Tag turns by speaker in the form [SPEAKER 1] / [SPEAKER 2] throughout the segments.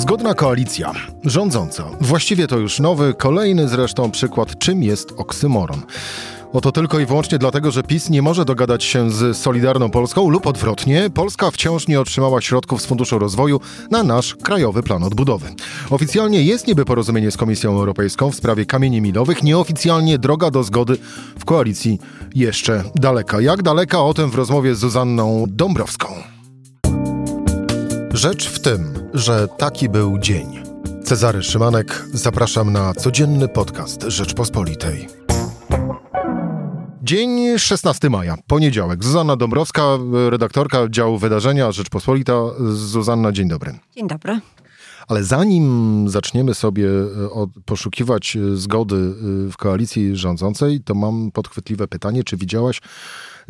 [SPEAKER 1] Zgodna koalicja, rządząca. Właściwie to już nowy, kolejny zresztą przykład, czym jest oksymoron. Oto tylko i wyłącznie dlatego, że PiS nie może dogadać się z Solidarną Polską lub odwrotnie, Polska wciąż nie otrzymała środków z Funduszu Rozwoju na nasz Krajowy Plan Odbudowy. Oficjalnie jest niby porozumienie z Komisją Europejską w sprawie kamieni milowych, nieoficjalnie droga do zgody w koalicji jeszcze daleka. Jak daleka o tym w rozmowie z Zuzanną Dąbrowską. Rzecz w tym, że taki był dzień. Cezary Szymanek, zapraszam na codzienny podcast Rzeczpospolitej. Dzień 16 maja, poniedziałek. Zuzanna Dąbrowska, redaktorka działu wydarzenia Rzeczpospolita. Zuzanna, dzień dobry.
[SPEAKER 2] Dzień dobry.
[SPEAKER 1] Ale zanim zaczniemy sobie e, poszukiwać e, zgody e, w koalicji rządzącej, to mam podchwytliwe pytanie, czy widziałaś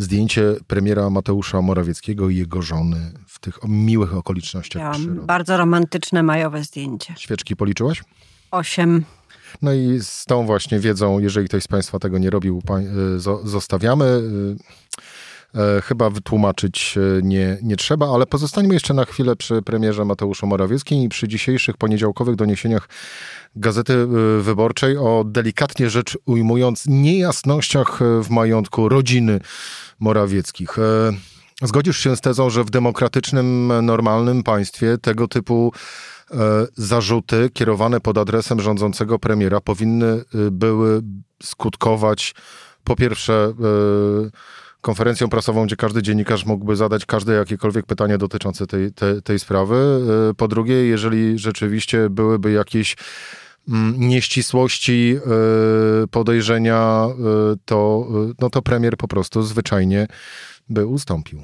[SPEAKER 1] zdjęcie premiera Mateusza Morawieckiego i jego żony w tych miłych okolicznościach przyrody?
[SPEAKER 2] bardzo romantyczne majowe zdjęcie.
[SPEAKER 1] Świeczki policzyłaś?
[SPEAKER 2] Osiem.
[SPEAKER 1] No i z tą właśnie wiedzą, jeżeli ktoś z Państwa tego nie robił, zostawiamy. E, chyba wytłumaczyć e, nie, nie trzeba, ale pozostańmy jeszcze na chwilę przy premierze Mateuszu Morawieckim i przy dzisiejszych poniedziałkowych doniesieniach Gazety e, Wyborczej o delikatnie rzecz ujmując niejasnościach w majątku rodziny Morawieckich. Zgodzisz się z tezą, że w demokratycznym, normalnym państwie tego typu zarzuty kierowane pod adresem rządzącego premiera powinny były skutkować po pierwsze konferencją prasową, gdzie każdy dziennikarz mógłby zadać każde jakiekolwiek pytanie dotyczące tej, tej, tej sprawy. E, po drugie, jeżeli rzeczywiście byłyby jakieś mm, nieścisłości, e, podejrzenia, e, to, no to premier po prostu zwyczajnie by ustąpił.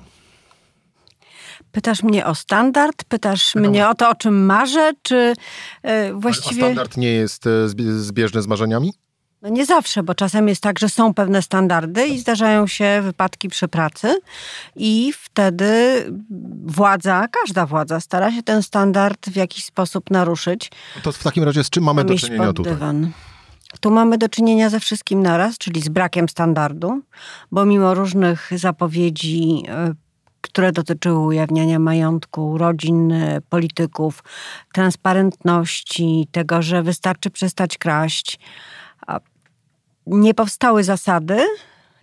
[SPEAKER 2] Pytasz mnie o standard? Pytasz mnie o to, o czym marzę, czy właściwie...
[SPEAKER 1] A standard nie jest zbieżny z marzeniami?
[SPEAKER 2] No nie zawsze, bo czasem jest tak, że są pewne standardy i zdarzają się wypadki przy pracy i wtedy władza, każda władza stara się ten standard w jakiś sposób naruszyć.
[SPEAKER 1] To w takim razie z czym mamy do czynienia tutaj? Dywan.
[SPEAKER 2] Tu mamy do czynienia ze wszystkim naraz, czyli z brakiem standardu, bo mimo różnych zapowiedzi e, które dotyczyły ujawniania majątku rodzin, e, polityków, transparentności, tego, że wystarczy przestać kraść, nie powstały zasady,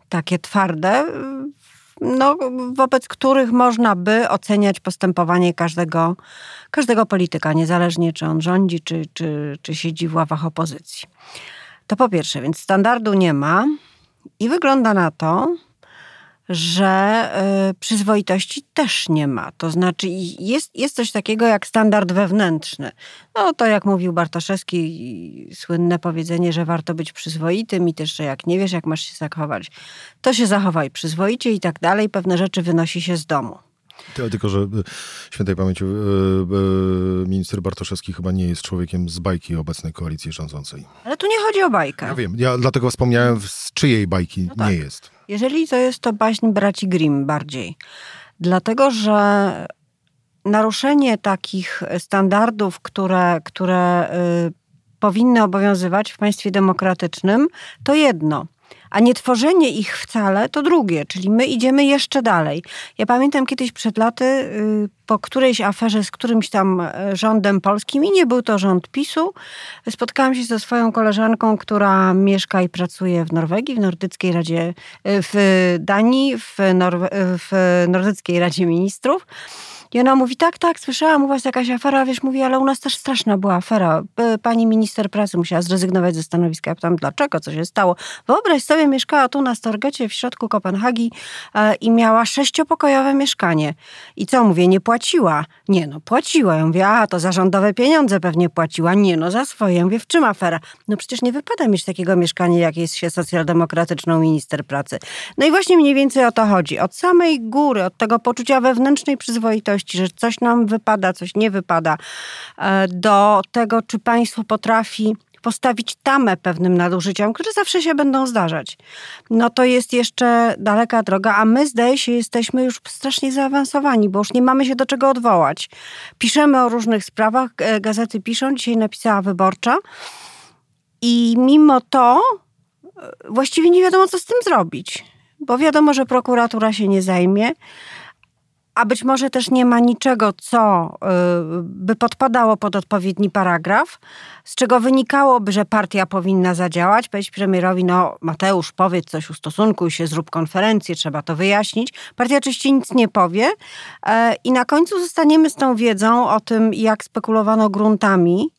[SPEAKER 2] takie twarde, no, wobec których można by oceniać postępowanie każdego, każdego polityka, niezależnie czy on rządzi, czy, czy, czy siedzi w ławach opozycji. To po pierwsze, więc standardu nie ma i wygląda na to, że y, przyzwoitości też nie ma. To znaczy jest, jest coś takiego jak standard wewnętrzny. No to jak mówił Bartoszewski, słynne powiedzenie, że warto być przyzwoitym i też, że jak nie wiesz, jak masz się zachować, to się zachowaj przyzwoicie i tak dalej. Pewne rzeczy wynosi się z domu.
[SPEAKER 1] Tylko, że e, świętej pamięci e, minister Bartoszewski chyba nie jest człowiekiem z bajki obecnej koalicji rządzącej.
[SPEAKER 2] Ale tu nie chodzi o bajkę.
[SPEAKER 1] Ja wiem, ja dlatego wspomniałem, z czyjej bajki no tak. nie jest.
[SPEAKER 2] Jeżeli to jest to baśń braci Grimm bardziej. Dlatego, że naruszenie takich standardów, które, które y, powinny obowiązywać w państwie demokratycznym, to jedno a nie tworzenie ich wcale to drugie, czyli my idziemy jeszcze dalej. Ja pamiętam kiedyś przed laty y, po którejś aferze z którymś tam e, rządem polskim i nie był to rząd PiSu, spotkałam się ze swoją koleżanką, która mieszka i pracuje w Norwegii, w Nordyckiej Radzie, e, w Danii, w, Norwe w Nordyckiej Radzie Ministrów. I ona mówi, tak, tak, słyszałam u was jakaś afera, wiesz, mówi, ale u nas też straszna była afera. Pani minister pracy musiała zrezygnować ze stanowiska. Ja pytam, dlaczego, co się stało? Wyobraź sobie, mieszkała tu na Storgecie w środku Kopenhagi e, i miała sześciopokojowe mieszkanie. I co, mówię, nie płaciła? Nie, no płaciła. Ja mówię, a to za rządowe pieniądze pewnie płaciła. Nie, no za swoje. Ja mówię, w czym afera? No przecież nie wypada mieć takiego mieszkania, jak jest się socjaldemokratyczną minister pracy. No i właśnie mniej więcej o to chodzi. Od samej góry, od tego poczucia wewnętrznej przyzwoitości, że coś nam wypada, coś nie wypada, e, do tego, czy państwo potrafi postawić tamę pewnym nadużyciom, które zawsze się będą zdarzać. No to jest jeszcze daleka droga, a my zdaje się jesteśmy już strasznie zaawansowani, bo już nie mamy się do czego odwołać. Piszemy o różnych sprawach, e, gazety piszą, dzisiaj napisała Wyborcza i mimo to e, właściwie nie wiadomo, co z tym zrobić, bo wiadomo, że prokuratura się nie zajmie, a być może też nie ma niczego, co y, by podpadało pod odpowiedni paragraf, z czego wynikałoby, że partia powinna zadziałać, powiedzieć premierowi, no Mateusz, powiedz coś, ustosunkuj się, zrób konferencję, trzeba to wyjaśnić. Partia oczywiście nic nie powie e, i na końcu zostaniemy z tą wiedzą o tym, jak spekulowano gruntami,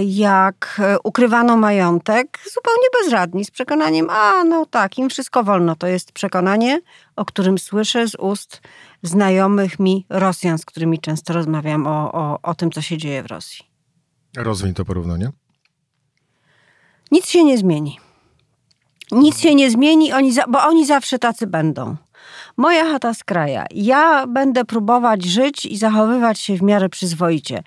[SPEAKER 2] jak ukrywano majątek, zupełnie bezradni, z przekonaniem, a no tak, im wszystko wolno. To jest przekonanie, o którym słyszę z ust znajomych mi Rosjan, z którymi często rozmawiam o, o, o tym, co się dzieje w Rosji.
[SPEAKER 1] Rozwiń to porównanie.
[SPEAKER 2] Nic się nie zmieni. Nic się nie zmieni, oni za, bo oni zawsze tacy będą. Moja chata z kraja. Ja będę próbować żyć i zachowywać się w miarę przyzwoicie,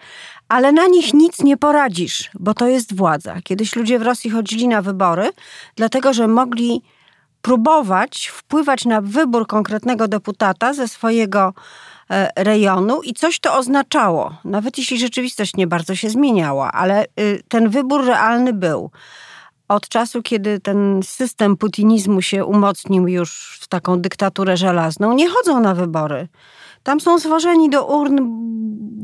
[SPEAKER 2] ale na nich nic nie poradzisz, bo to jest władza. Kiedyś ludzie w Rosji chodzili na wybory, dlatego że mogli próbować wpływać na wybór konkretnego deputata ze swojego e, rejonu i coś to oznaczało. Nawet jeśli rzeczywistość nie bardzo się zmieniała, ale y, ten wybór realny był. Od czasu, kiedy ten system putinizmu się umocnił już w taką dyktaturę żelazną, nie chodzą na wybory. Tam są zwożeni do urn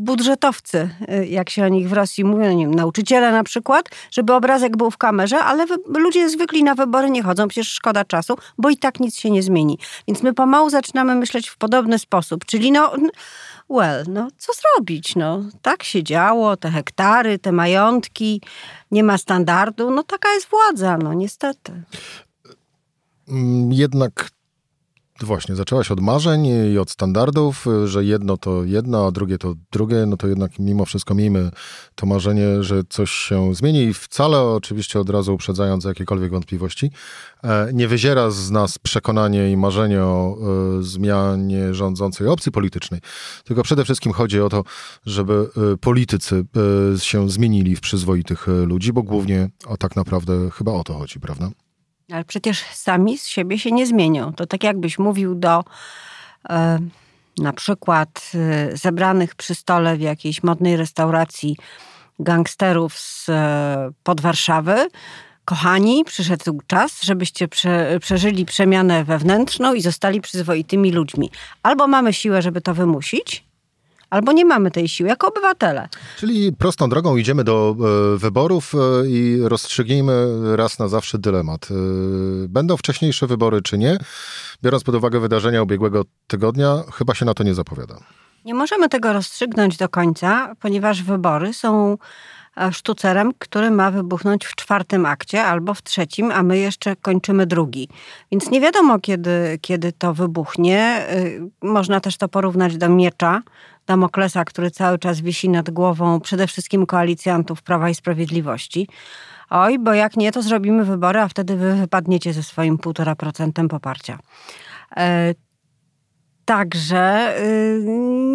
[SPEAKER 2] budżetowcy, y, jak się o nich w Rosji mówi, no nie wiem, nauczyciele na przykład, żeby obrazek był w kamerze, ale ludzie zwykli na wybory nie chodzą, przecież szkoda czasu, bo i tak nic się nie zmieni. Więc my pomału zaczynamy myśleć w podobny sposób, czyli no well, no co zrobić, no tak się działo, te hektary, te majątki, nie ma standardu, no taka jest władza, no niestety.
[SPEAKER 1] Mm, jednak Właśnie, zaczęłaś od marzeń i od standardów, że jedno to jedno, a drugie to drugie, no to jednak mimo wszystko miejmy to marzenie, że coś się zmieni i wcale oczywiście od razu uprzedzając jakiekolwiek wątpliwości, e, nie wyziera z nas przekonanie i marzenie o e, zmianie rządzącej opcji politycznej, tylko przede wszystkim chodzi o to, żeby e, politycy się zmienili w przyzwoitych ludzi, bo głównie o tak naprawdę chyba o to chodzi, prawda?
[SPEAKER 2] Ale przecież sami z siebie się nie zmienią. To tak jakbyś mówił do e, na przykład e, zebranych przy stole w jakiejś modnej restauracji gangsterów z e, pod Warszawy. Kochani, przyszedł czas, żebyście prze, przeżyli przemianę wewnętrzną i zostali przyzwoitymi ludźmi. Albo mamy siłę, żeby to wymusić, albo nie mamy tej siły jako obywatele.
[SPEAKER 1] Czyli prostą drogą idziemy do e, wyborów e, i rozstrzygnijmy raz na zawsze dylemat. E, będą wcześniejsze wybory czy nie? Biorąc pod uwagę wydarzenia ubiegłego tygodnia, chyba się na to nie zapowiada.
[SPEAKER 2] Nie możemy tego rozstrzygnąć do końca, ponieważ wybory są sztucerem, który ma wybuchnąć w czwartym akcie albo w trzecim, a my jeszcze kończymy drugi. Więc nie wiadomo, kiedy, kiedy to wybuchnie. Można też to porównać do miecza, Damoklesa, który cały czas wisi nad głową przede wszystkim koalicjantów Prawa i Sprawiedliwości. Oj, bo jak nie, to zrobimy wybory, a wtedy wy wypadniecie ze swoim 1,5% poparcia. E, Także y,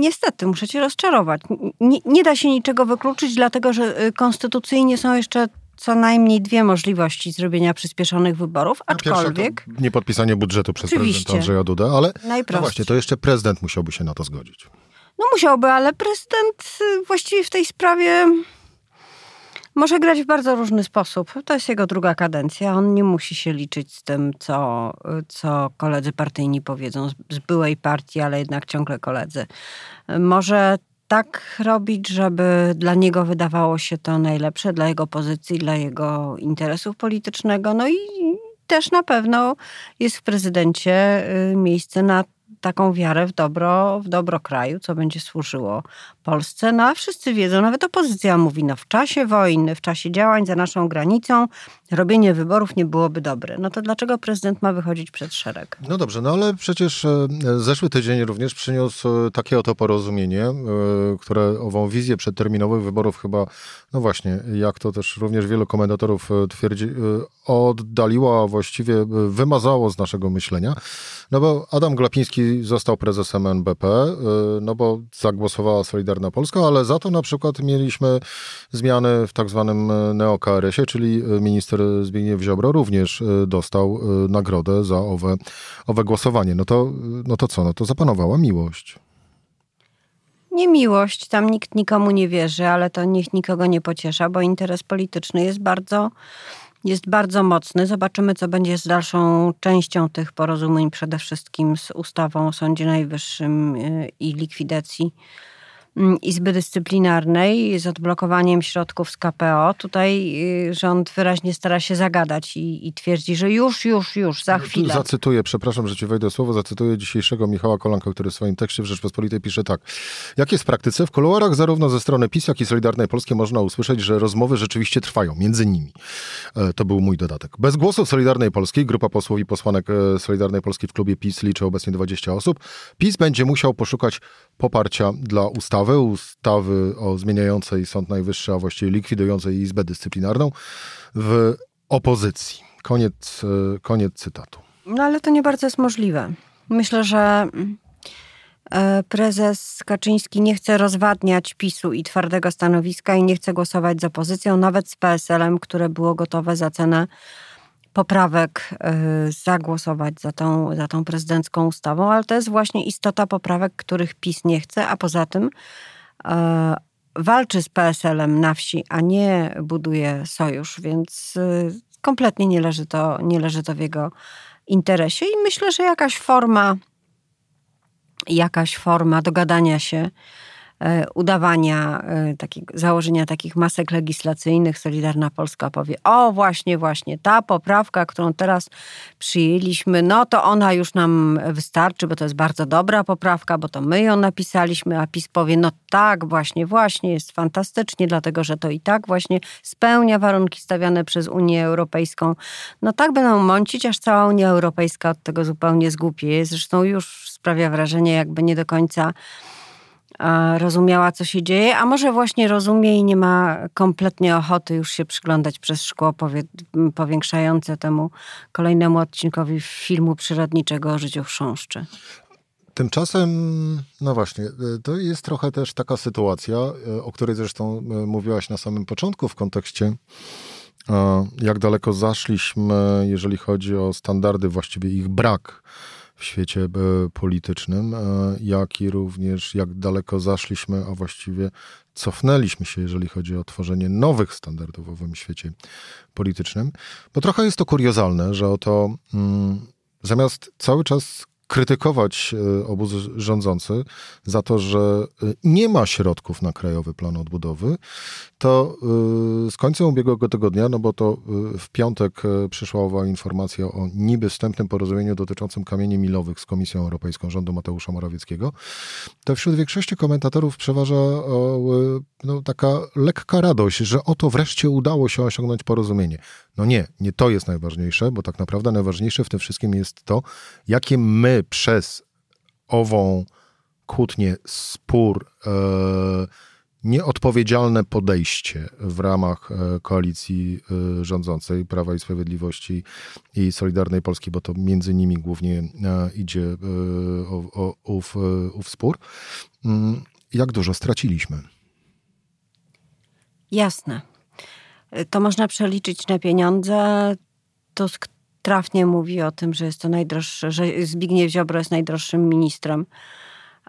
[SPEAKER 2] niestety muszę cię rozczarować. Nie, nie, da się niczego wykluczyć, dlatego że y, konstytucyjnie są jeszcze co najmniej dwie możliwości zrobienia przyspieszonych wyborów, aczkolwiek...
[SPEAKER 1] nie podpisanie budżetu przez prezydenta Andrzeja Duda, ale no właśnie, to jeszcze prezydent musiałby się na to zgodzić.
[SPEAKER 2] No musiałby, ale prezydent y, właściwie w tej sprawie może grać w bardzo różny sposób. To jest jego druga kadencja. On nie musi się liczyć z tym, co, co koledzy partyjni powiedzą z byłej partii, ale jednak ciągle koledzy. Może tak robić, żeby dla niego wydawało się to najlepsze, dla jego pozycji, dla jego interesów politycznego. No i też na pewno jest w prezydencie y, miejsce na taką wiarę w dobro, w dobro kraju, co będzie służyło Polsce. No a wszyscy wiedzą, nawet opozycja mówi, no w czasie wojny, w czasie działań za naszą granicą, robienie wyborów nie byłoby dobre. No to dlaczego prezydent ma wychodzić przed szereg?
[SPEAKER 1] No dobrze, no ale przecież e, zeszły tydzień również przyniósł e, takie oto porozumienie, e, które ową wizję przedterminowych wyborów chyba, no właśnie, jak to też również wielu komentatorów twierdzi, oddaliło, a właściwie wymazało z naszego myślenia. No bo Adam Glapiński został prezesem NBP, no bo zagłosowała Solidarna Polska, ale za to na przykład mieliśmy zmiany w tak zwanym neokRS-ie, czyli minister Zbigniew Ziobro również e, dostał e, nagrodę za owe, owe głosowanie. No to, no to co? No to zapanowała miłość.
[SPEAKER 2] Nie miłość, tam nikt nikomu nie wierzy, ale to niech nikogo nie pociesza, bo interes polityczny jest bardzo jest bardzo mocny. Zobaczymy, co będzie z dalszą częścią tych porozumień, przede wszystkim z ustawą o Sądzie Najwyższym i likwidacji Izby Dyscyplinarnej z odblokowaniem środków z KPO. Tutaj y, rząd wyraźnie stara się zagadać i, i twierdzi, że już, już, już, za chwilę.
[SPEAKER 1] Zacytuję, przepraszam, że ci wejdę słowo, zacytuję dzisiejszego Michała Kolanka, który w swoim tekście w Rzeczpospolitej pisze tak. Jak jest w praktyce? W kuluarach zarówno ze strony PiS, jak i Solidarnej Polskiej można usłyszeć, że rozmowy rzeczywiście trwają, między nimi. E, to był mój dodatek. Bez głosów Solidarnej Polskiej, grupa posłów i posłanek e, Solidarnej Polskiej w klubie PiS liczy obecnie 20 osób. PiS będzie musiał poszukać poparcia dla ustawy, ustawy o zmieniającej Sąd Najwyższy, a właściwie likwidującej Izbę Dyscyplinarną w opozycji. Koniec, e, koniec cytatu.
[SPEAKER 2] No ale to nie bardzo jest możliwe. Myślę, że e, prezes Kaczyński nie chce rozwadniać PiSu i twardego stanowiska i nie chce głosować z opozycją, nawet z PSL-em, które było gotowe za cenę poprawek y, zagłosować za tą, za tą prezydencką ustawą, ale to jest właśnie istota poprawek, których PiS nie chce, a poza tym e, walczy z PSL-em na wsi, a nie buduje sojusz, więc y, kompletnie nie leży to, nie leży to w jego interesie i myślę, że jakaś forma jakaś forma dogadania się udawania, e, takiego, założenia takich masek legislacyjnych, Solidarna Polska powie, o właśnie, właśnie, ta poprawka, którą teraz przyjęliśmy, no to ona już nam wystarczy, bo to jest bardzo dobra poprawka, bo to my ją napisaliśmy, a PiS powie, no tak, właśnie, właśnie, jest fantastycznie, dlatego że to i tak właśnie spełnia warunki stawiane przez Unię Europejską. No tak będą mącić, aż cała Unia Europejska od tego zupełnie zgłupieje. Zresztą już sprawia wrażenie, jakby nie do końca rozumiała, co się dzieje, a może właśnie rozumie i nie ma kompletnie ochoty już się przyglądać przez szkło powiększające temu kolejnemu odcinkowi filmu przyrodniczego o życiu chrząszczy.
[SPEAKER 1] Tymczasem, no właśnie, to jest trochę też taka sytuacja, o której zresztą mówiłaś na samym początku w kontekście jak daleko zaszliśmy, jeżeli chodzi o standardy, właściwie ich brak w świecie e, politycznym, e, jak i również jak daleko zaszliśmy, a właściwie cofnęliśmy się, jeżeli chodzi o tworzenie nowych standardów w owym świecie politycznym. Bo trochę jest to kuriozalne, że oto mm, zamiast cały czas krytykować e, obóz rządzący za to, że e, nie ma środków na Krajowy Plan Odbudowy, to e, z końcem ubiegłego tygodnia, no bo to w piątek przyszła owa informacja o niby wstępnym porozumieniu dotyczącym kamieni milowych z Komisją Europejską rządu Mateusza Morawieckiego, to wśród większości komentatorów przeważa no, taka lekka radość, że oto wreszcie udało się osiągnąć porozumienie. No nie, nie to jest najważniejsze, bo tak naprawdę najważniejsze w tym wszystkim jest to, jakie my przez ową kłótnię, spór, e, nieodpowiedzialne podejście w ramach e, koalicji e, rządzącej Prawa i Sprawiedliwości i Solidarnej Polski, bo to między nimi głównie idzie o, ów, spór, mm, jak dużo straciliśmy.
[SPEAKER 2] Jasne. To można przeliczyć na pieniądze. Tusk trafnie mówi o tym, że jest to najdroższy, że Zbigniew Ziobro jest najdroższym ministrem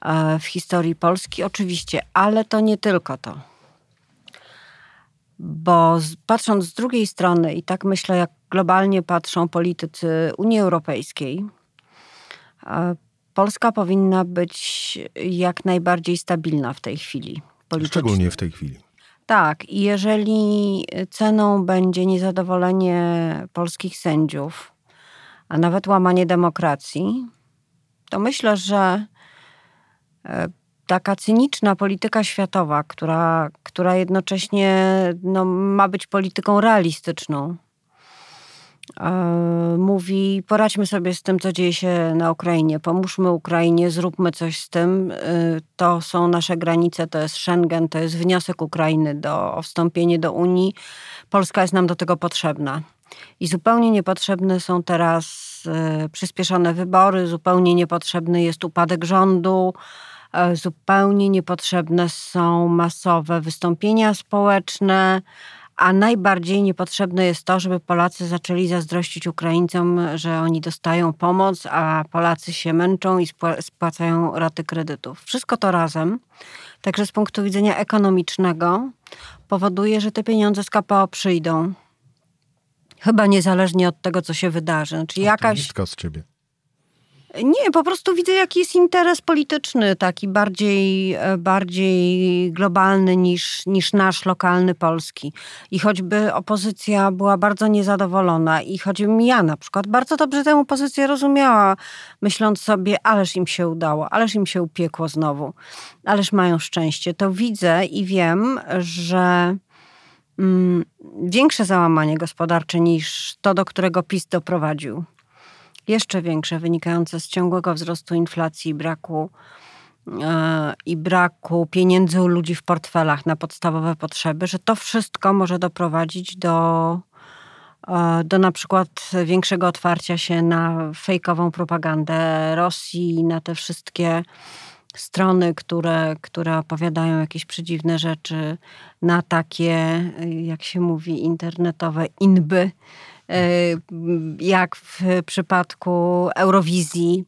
[SPEAKER 2] e, w historii Polski. Oczywiście, ale to nie tylko to. Bo patrząc z drugiej strony, i tak myślę, jak globalnie patrzą politycy Unii Europejskiej, e, Polska powinna być jak najbardziej stabilna w tej chwili.
[SPEAKER 1] Szczególnie w tej chwili.
[SPEAKER 2] Tak, i jeżeli ceną będzie niezadowolenie polskich sędziów, a nawet łamanie demokracji, to myślę, że e, taka cyniczna polityka światowa, która, która jednocześnie no, ma być polityką realistyczną, mówi: poradźmy sobie z tym, co dzieje się na Ukrainie, pomóżmy Ukrainie, zróbmy coś z tym. E, to są nasze granice, to jest Schengen, to jest wniosek Ukrainy do, o wstąpienie do Unii. Polska jest nam do tego potrzebna. I zupełnie niepotrzebne są teraz e, przyspieszone wybory, zupełnie niepotrzebny jest upadek rządu, zupełnie niepotrzebne są masowe wystąpienia społeczne a najbardziej niepotrzebne jest to, żeby Polacy zaczęli zazdrościć Ukraińcom, że oni dostają pomoc, a Polacy się męczą i spłacają raty kredytów. Wszystko to razem, także z punktu widzenia ekonomicznego, powoduje, że te pieniądze z KPO przyjdą. Chyba niezależnie od tego, co się wydarzy. Znaczy jakaś...
[SPEAKER 1] z ciebie.
[SPEAKER 2] Nie, po prostu widzę, jaki jest interes polityczny, taki bardziej, e, bardziej globalny niż, niż nasz lokalny polski. I choćby opozycja była bardzo niezadowolona, i choćbym ja na przykład bardzo dobrze tę opozycję rozumiała, myśląc sobie, ależ im się udało, ależ im się upiekło znowu, ależ mają szczęście, to widzę i wiem, że mm, większe załamanie gospodarcze niż to, do którego PiS doprowadził jeszcze większe, wynikające z ciągłego wzrostu inflacji i braku, e, i braku pieniędzy u ludzi w portfelach na podstawowe potrzeby, że to wszystko może doprowadzić do, e, do na przykład większego otwarcia się na fejkową propagandę Rosji, na te wszystkie strony, które, które opowiadają jakieś przedziwne rzeczy, na takie, jak się mówi, internetowe inby, jak w przypadku Eurowizji.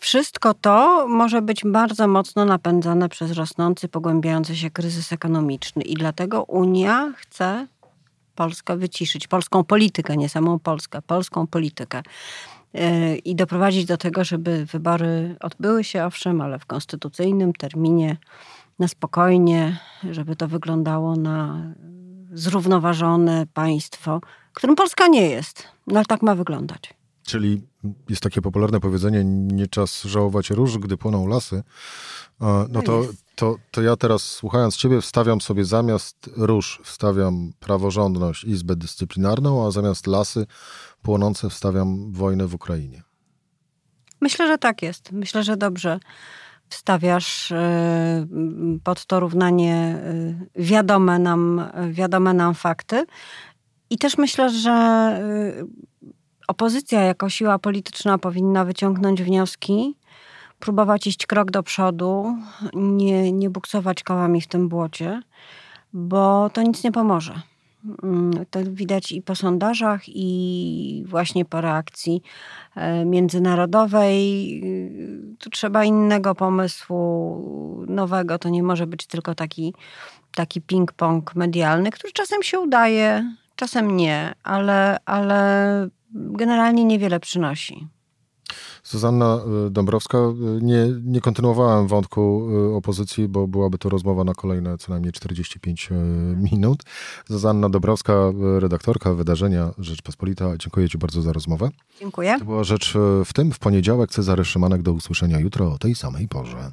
[SPEAKER 2] Wszystko to może być bardzo mocno napędzane przez rosnący, pogłębiający się kryzys ekonomiczny i dlatego Unia chce Polskę wyciszyć, polską politykę, nie samą Polskę, polską politykę. E, I doprowadzić do tego, żeby wybory odbyły się, owszem, ale w konstytucyjnym terminie, na spokojnie, żeby to wyglądało na zrównoważone państwo, którym Polska nie jest. No ale tak ma wyglądać.
[SPEAKER 1] Czyli jest takie popularne powiedzenie, nie czas żałować róż, gdy płoną lasy. No, no to, to, to ja teraz słuchając ciebie wstawiam sobie zamiast róż wstawiam praworządność, Izbę Dyscyplinarną, a zamiast lasy płonące wstawiam wojnę w Ukrainie.
[SPEAKER 2] Myślę, że tak jest. Myślę, że dobrze wstawiasz e, pod to równanie e, wiadome nam, wiadome nam fakty. I też myślę, że y, opozycja jako siła polityczna powinna wyciągnąć wnioski, próbować iść krok do przodu, nie, nie buksować kołami w tym błocie, bo to nic nie pomoże. Mm, to widać i po sondażach, i właśnie po reakcji e, międzynarodowej. Tu trzeba innego pomysłu, nowego. To nie może być tylko taki, taki ping-pong medialny, który czasem się udaje, czasem nie, ale, ale generalnie niewiele przynosi.
[SPEAKER 1] Zuzanna y, Dąbrowska, y, nie, nie kontynuowałem wątku y, opozycji, bo byłaby to rozmowa na kolejne co najmniej 45 minut. Zuzanna Dąbrowska, redaktorka wydarzenia Rzeczpospolita, dziękuję Ci bardzo za rozmowę.
[SPEAKER 2] Dziękuję.
[SPEAKER 1] To była rzecz w tym. W poniedziałek Cezary Szymanek do usłyszenia jutro o tej samej porze.